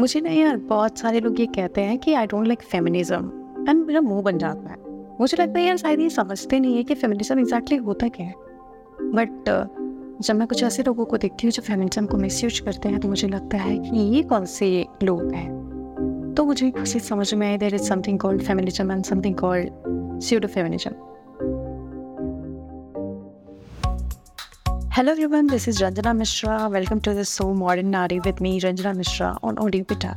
मुझे ना यार बहुत सारे लोग ये कहते हैं कि I don't like feminism and मेरा मुँह बन जाता है। मुझे लगता है यार शायद ये समझते नहीं है कि फेमिनिज्म एग्जैक्टली होता क्या है। बट uh, जब मैं कुछ ऐसे लोगों को देखती हूँ जो फेमिनिज्म को मिस करते हैं तो मुझे लगता है कि ये कौन से लोग हैं। तो मुझे खुशी समझ में आए there is something called feminism and something called pseudo feminism Hello everyone, this is Ranjana Mishra. Welcome to the So Modern Nari with me, Ranjana Mishra, on Audio Pita.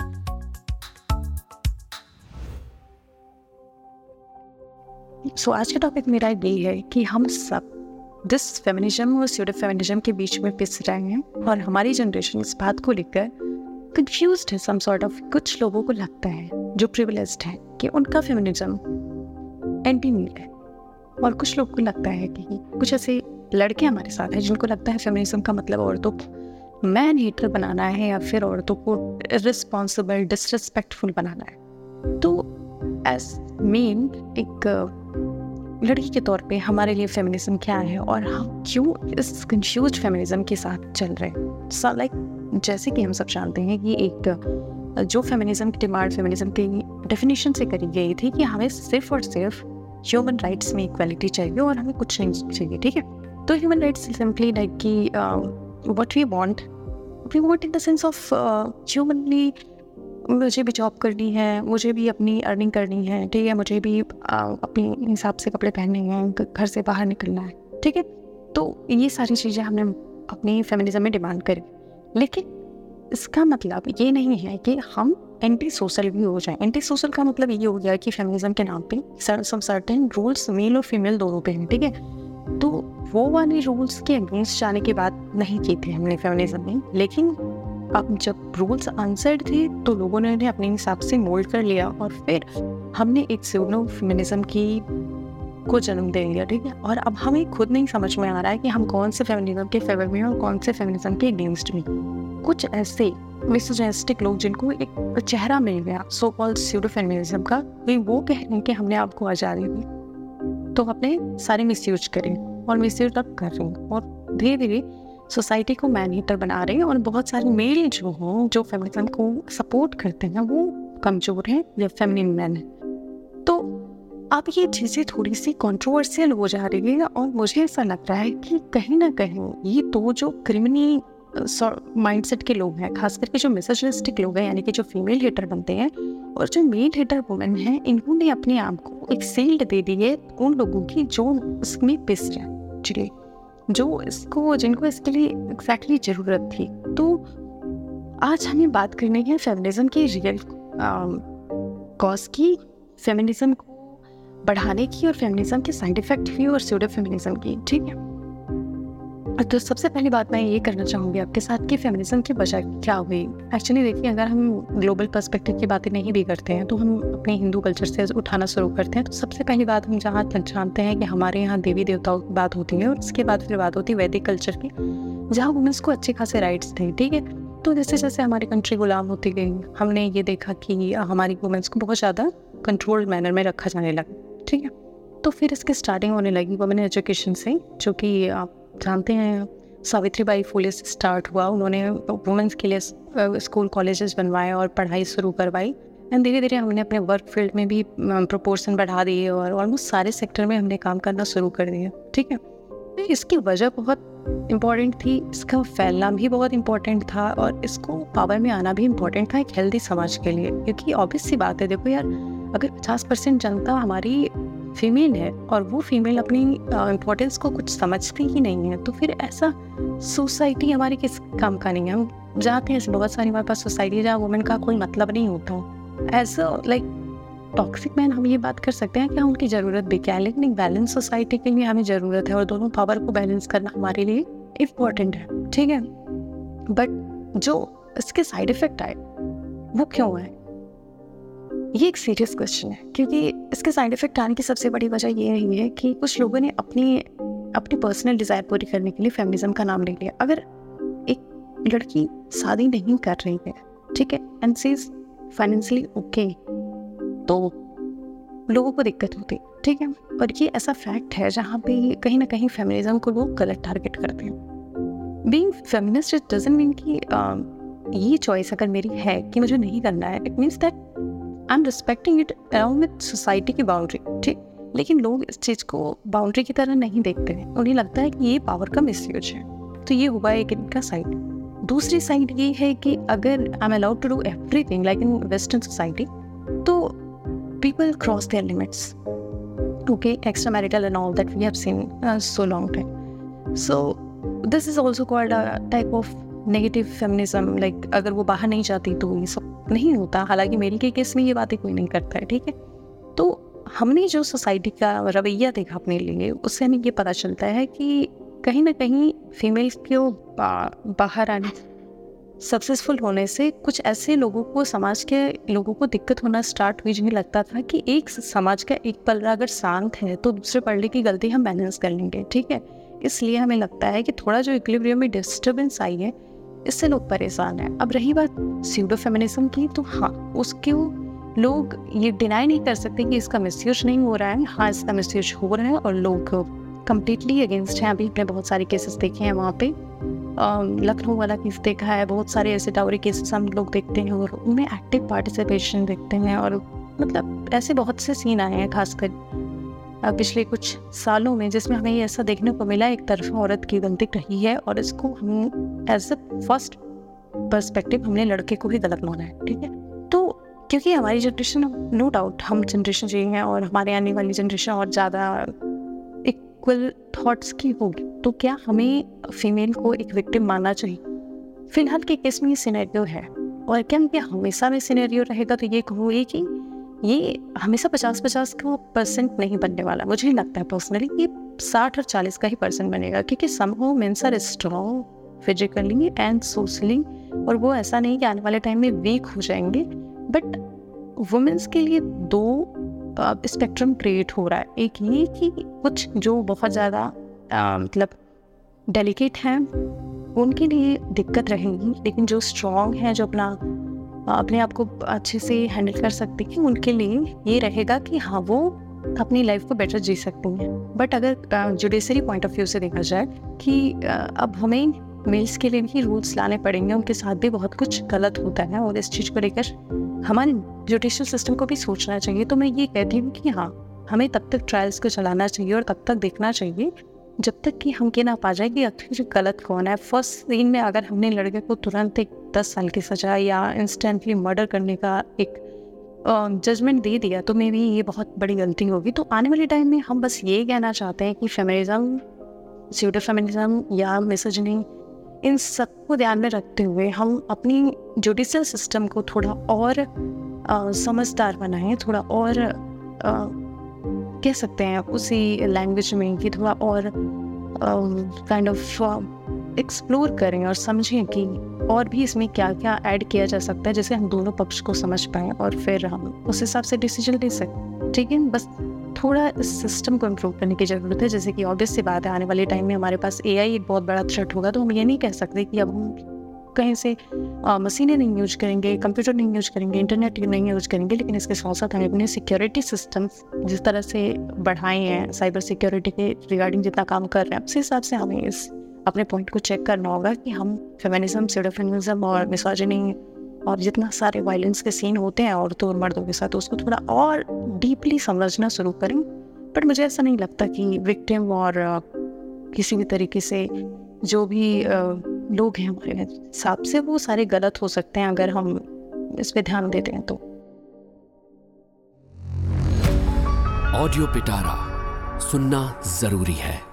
So आज का टॉपिक मेरा ये है कि हम सब this feminism और pseudo feminism के बीच में पिस रहे हैं और हमारी जनरेशन इस बात को लेकर कंफ्यूज है सम सॉर्ट ऑफ़ कुछ लोगों को लगता है जो प्रिविलेज्ड है कि उनका फेमिनिज्म एंटी मील है और कुछ लोग को लगता है कि कुछ ऐसे लड़के हमारे साथ हैं जिनको लगता है फेमिनिज्म का मतलब औरतों को मैन हीटर बनाना है या फिर औरतों को रिस्पॉन्सिबल डिसरिस्पेक्टफुल बनाना है। तो एज मेन एक लड़की के तौर पे हमारे लिए फेमिनिज्म क्या है और हम क्यों इस कंफ्यूज फेमिनिज्म के साथ चल रहे हैं? लाइक जैसे कि हम सब जानते हैं कि एक जो फेमिनिज्म की डिमांड फेमिनिज्म की डेफिनेशन से करी गई थी कि हमें सिर्फ़ और सिर्फ़ ह्यूमन राइट्स में इक्वलिटी चाहिए और हमें कुछ नहीं चाहिए, ठीक है? तो ह्यूमन राइट्स सिंपली लाइक कि what we want we want in the sense of humanly मुझे भी जॉब करनी है मुझे भी अपनी अर्निंग करनी है ठीक है? मुझे भी uh, अपने हिसाब से कपड़े पहनने हैं घर से बाहर निकलना है ठीक है? तो ये सारी चीज़ें हमने अपनी फेमिनिज्म में डिमांड करी। लेकिन इसका मतलब ये नहीं है कि हम एंटी सोशल भी हो जाए। एंटी सोशल का मतलब ये हो गया कि फेमिनिज्म के नाम पे सर्टेन रूल्स मेल और फीमेल दोनों पे हैं ठीक है? तो वो वाले रूल्स के अगेंस्ट जाने की बात नहीं की थी हमने फेमिनिज्म में। लेकिन अब जब रूल्स आंसर्ड थे तो लोगों ने उन्हें अपने हिसाब से मोल्ड कर लिया और फिर हमने एक सिवनो फेमिनिज्म की को जन्म दे लिया, ठीक है? और अब हमें खुद नहीं समझ में आ रहा है कि हम कौन से फेमिनिज्म के फेवर में और कौन से फेमिनिज्म के अगेंस्ट में कुछ ऐसे मिसोजेस्टिक लोग जिनको एक चेहरा मिल गया सो कॉल्ड स्यूडो फेमिनिज्म का वो कह रहे हैं कि हमने आपको आज़ादी दी। तो अपने सारे मिस यूज़ करें और मिस यूज़ अब कर रहे हैं और धीरे धीरे सोसाइटी को मैन हीटर बना रहे हैं और बहुत सारे मेल जो हों, जो फेमिनिज्म को सपोर्ट करते हैं, वो कमज़ोर हैं या फेमिनिन मैन है। तो अब ये चीज़ें थोड़ी सी कंट्रोवर्शियल हो जा रही है और मुझे ऐसा लग रहा है कि कहीं ना कहीं ये तो जो क्रिमिनल माइंडसेट के लोग हैं, खास करके जो मिसोजिनिस्टिक लोग हैं, यानी कि जो फीमेल हीटर बनते हैं और जो मेल हीटर वुमेन हैं, इन्होंने अपने आप को एक सील्ड दे दी है उन लोगों की जो उसमें पिस चलिए जो। इसको, जिनको इसके लिए एग्जैक्टली ज़रूरत थी। तो आज हमें बात करनी है फेमिनिज्म की रियल कॉज की फेमिनिज्म को बढ़ाने की और फेमिनिज्म के साइड इफ़ेक्ट भी और स्यूडो फेमिनिज्म की, ठीक है? तो सबसे पहली बात मैं ये करना चाहूँगी आपके साथ कि फेमिनिज्म की वजह क्या हुई? एक्चुअली देखिए, अगर हम ग्लोबल पर्सपेक्टिव की बातें नहीं भी करते हैं तो हम अपने हिंदू कल्चर से उठाना शुरू करते हैं। तो सबसे पहली बात हम जहाँ जानते हैं कि हमारे यहाँ देवी देवताओं की बात होती है और उसके बाद फिर बात होती है वैदिक कल्चर की, जहाँ वुमेंस को अच्छे खासे राइट्स थे, ठीक है? तो जैसे जैसे हमारी कंट्री गुलाम होती गई, हमने ये देखा कि हमारी वुमेंस को बहुत ज़्यादा कंट्रोल्ड मैनर में रखा जाने लगा, ठीक है? तो फिर इसकी स्टार्टिंग होने लगी वुमेन एजुकेशन से, जो कि आप जानते हैं सावित्री बाई फूले से स्टार्ट हुआ। उन्होंने वुमेंस के लिए स्कूल कॉलेजेस बनवाए और पढ़ाई शुरू करवाई। एंड धीरे धीरे हमने अपने वर्क फ़ील्ड में भी प्रोपोर्शन बढ़ा दिए और ऑलमोस्ट सारे सेक्टर में हमने काम करना शुरू कर दिया ठीक है? तो इसकी वजह बहुत इंपॉर्टेंट थी। इसका फैलना भी बहुत इंपॉर्टेंट था और इसको पावर में आना भी इंपॉर्टेंट था एक हेल्दी समाज के लिए। क्योंकि ऑब्वियस सी बात है, देखो यार, अगर पचास परसेंट जनता हमारी फीमेल है और वो फीमेल अपनी इम्पोर्टेंस को कुछ समझती ही नहीं है तो फिर ऐसा सोसाइटी हमारे किस काम का नहीं है? हम जाते हैं बहुत सारी हमारे पास सोसाइटी जहाँ वुमेन का कोई मतलब नहीं होता। एज लाइक टॉक्सिक मैन हम ये बात कर सकते हैं कि हम उनकी ज़रूरत भी क्या है, लेकिन एक बैलेंस सोसाइटी के लिए हमें ज़रूरत है और दोनों पावर को बैलेंस करना हमारे लिए इम्पोर्टेंट है, ठीक है? बट जो इसके साइड इफ़ेक्ट आए, वो क्यों है ये एक सीरियस क्वेश्चन है, क्योंकि इसके साइड इफ़ेक्ट आने की सबसे बड़ी वजह ये रही है कि कुछ लोगों ने अपनी अपनी पर्सनल डिज़ायर पूरी करने के लिए फेमिनिज्म का नाम ले लिया। अगर एक लड़की शादी नहीं कर रही है, ठीक है and she is financially okay तो लोगों को दिक्कत होती है ठीक है? और ये ऐसा फैक्ट है जहाँ पे कहीं ना कहीं फेमिनिज्म को लोग गलत टारगेट करते हैं। बींग फेमिनिस्ट डजंट मीन कि ये चॉइस अगर मेरी है कि मुझे नहीं करना है it means that I am respecting it around with society की बाउंड्री ठीक? लेकिन लोग इस चीज़ को बाउंड्री की तरह नहीं देखते हैं। उन्हें लगता है कि ये पावर का मिस यूज़ है। तो ये हुआ एक इनका साइड दूसरी साइड ये है कि अगर I am allowed to do everything like in western society तो people cross their limits okay extra marital and all that we have seen so long time so this is also called type of negative feminism like अगर वो बाहर नहीं जाती तो ये सब नहीं होता। हालाँकि मेरी के केस में ये बातें कोई नहीं करता है, ठीक है? तो हमने जो सोसाइटी का रवैया देखा अपने लिए, उससे हमें ये पता चलता है कि कहीं ना कहीं फीमेल्स को बाहर आने सक्सेसफुल होने से कुछ ऐसे लोगों को, समाज के लोगों को दिक्कत होना स्टार्ट हुई जिन्हें लगता था कि एक समाज का एक पल्ला अगर शांत है तो दूसरे पल्ले की गलती हम बैलेंस कर लेंगे, ठीक है? इसलिए हमें लगता है कि थोड़ा जो इक्विलिब्रियम में डिस्टर्बेंस आई है इससे लोग परेशान हैं। अब रही बात सीडो फेमिनिज्म की तो हाँ उसके लोग ये डिनाई नहीं कर सकते कि इसका मिसयूज नहीं हो रहा है। हाँ इसका मिसयूज हो रहा है और लोग कम्प्लीटली अगेंस्ट हैं। अभी अपने बहुत सारे केसेस देखे हैं वहाँ पे। लखनऊ वाला केस देखा है, बहुत सारे ऐसे टावरी केसेस हम लोग देखते हैं और उनमें एक्टिव पार्टिसिपेशन देखते हैं और मतलब ऐसे बहुत से सीन आए हैं खासकर। पिछले कुछ सालों में जिसमें हमें ऐसा देखने को मिला, एक तरफ़ औरत की गलती रही है और इसको हम एज अ फ़र्स्ट पर्सपेक्टिव हमने लड़के को ही गलत माना है, ठीक है? तो क्योंकि हमारी जनरेशन नो डाउट हम जनरेशन जी हैं और हमारे आने वाली जनरेशन और ज़्यादा इक्वल थॉट्स की होगी तो क्या हमें फीमेल को एक विक्टिम मानना चाहिए? फ़िलहाल के केस में ये सिनेरियो है और क्या हमेशा में सिनेरियो रहेगा? तो ये कहूँगी कि ये हमेशा पचास पचास का परसेंट नहीं बनने वाला। मुझे नहीं लगता है पर्सनली ये साठ और चालीस का ही परसेंट बनेगा, क्योंकि somehow men's are strong physically and socially और वो ऐसा नहीं कि आने वाले टाइम में वीक हो जाएँगे बट वुमेंस के लिए दो स्पेक्ट्रम क्रिएट हो रहा है। एक ये कि कुछ जो बहुत ज़्यादा मतलब डेलिकेट हैं, उनके लिए दिक्कत रहेगी, लेकिन जो स्ट्रॉन्ग हैं, जो अपना अपने आप को अच्छे से हैंडल कर सकती हैं, उनके लिए ये रहेगा कि हाँ वो अपनी लाइफ को बेटर जी सकती हैं। बट अगर जुडिशरी पॉइंट ऑफ़ व्यू से देखा जाए कि अब हमें मेल्स के लिए भी रूल्स लाने पड़ेंगे, उनके साथ भी बहुत कुछ गलत होता है और इस चीज़ को लेकर हमारे जुडिशल सिस्टम को भी सोचना चाहिए। तो मैं ये कहती हूँ कि हाँ हमें तब तक ट्रायल्स को चलाना चाहिए और तब तक देखना चाहिए जब तक कि हम के ना पा जाए कि आखिर गलत कौन है? फ़र्स्ट सीन में अगर हमने लड़के को तुरंत एक दस साल की सजा या इंस्टेंटली मर्डर करने का एक जजमेंट दे दिया तो मे भी ये बहुत बड़ी गलती होगी। तो आने वाले टाइम में हम बस ये कहना चाहते हैं कि फेमिनिज़म स्यूडो फेमिनिज़म या मिसजनी इन सबको ध्यान में रखते हुए हम अपनी जुडिशल सिस्टम को थोड़ा और समझदार बनाएँ थोड़ा और आ, कह सकते हैं, उसी लैंग्वेज में कि थोड़ा और काइंड ऑफ़ एक्सप्लोर करें और समझें कि और भी इसमें क्या क्या ऐड किया जा सकता है, जैसे हम दोनों पक्ष को समझ पाएँ और फिर हम उस हिसाब से डिसीज़न ले सकें। ठीक है, बस थोड़ा इस सिस्टम को इम्प्रूव करने की ज़रूरत है, जैसे कि ऑब्वियस सी बात है, आने वाले टाइम में हमारे पास एआई एक बहुत बड़ा थ्रेट होगा तो हम ये नहीं कह सकते कि अब हम कहीं से मशीनें नहीं यूज़ करेंगे, कंप्यूटर नहीं यूज़ करेंगे, इंटरनेट नहीं यूज़ करेंगे, लेकिन इसके साथ साथ हमें अपने सिक्योरिटी सिस्टम जिस तरह से बढ़ाए हैं साइबर सिक्योरिटी के रिगार्डिंग जितना काम कर रहे हैं, उसी हिसाब से हमें इस अपने पॉइंट को चेक करना होगा कि हम फेमिनिज्म सीडोफेमिज्म और मिसोजिनी और जितना सारे वायलेंस के सीन होते हैं औरतों और मर्दों के साथ, उसको थोड़ा और डीपली समझना शुरू करें। बट मुझे ऐसा नहीं लगता कि विक्टिम और किसी भी तरीके से जो भी लोग हैं हमारे हिसाब से, वो सारे गलत हो सकते हैं अगर हम इस पर ध्यान देते हैं तो। ऑडियो पिटारा सुनना ज़रूरी है।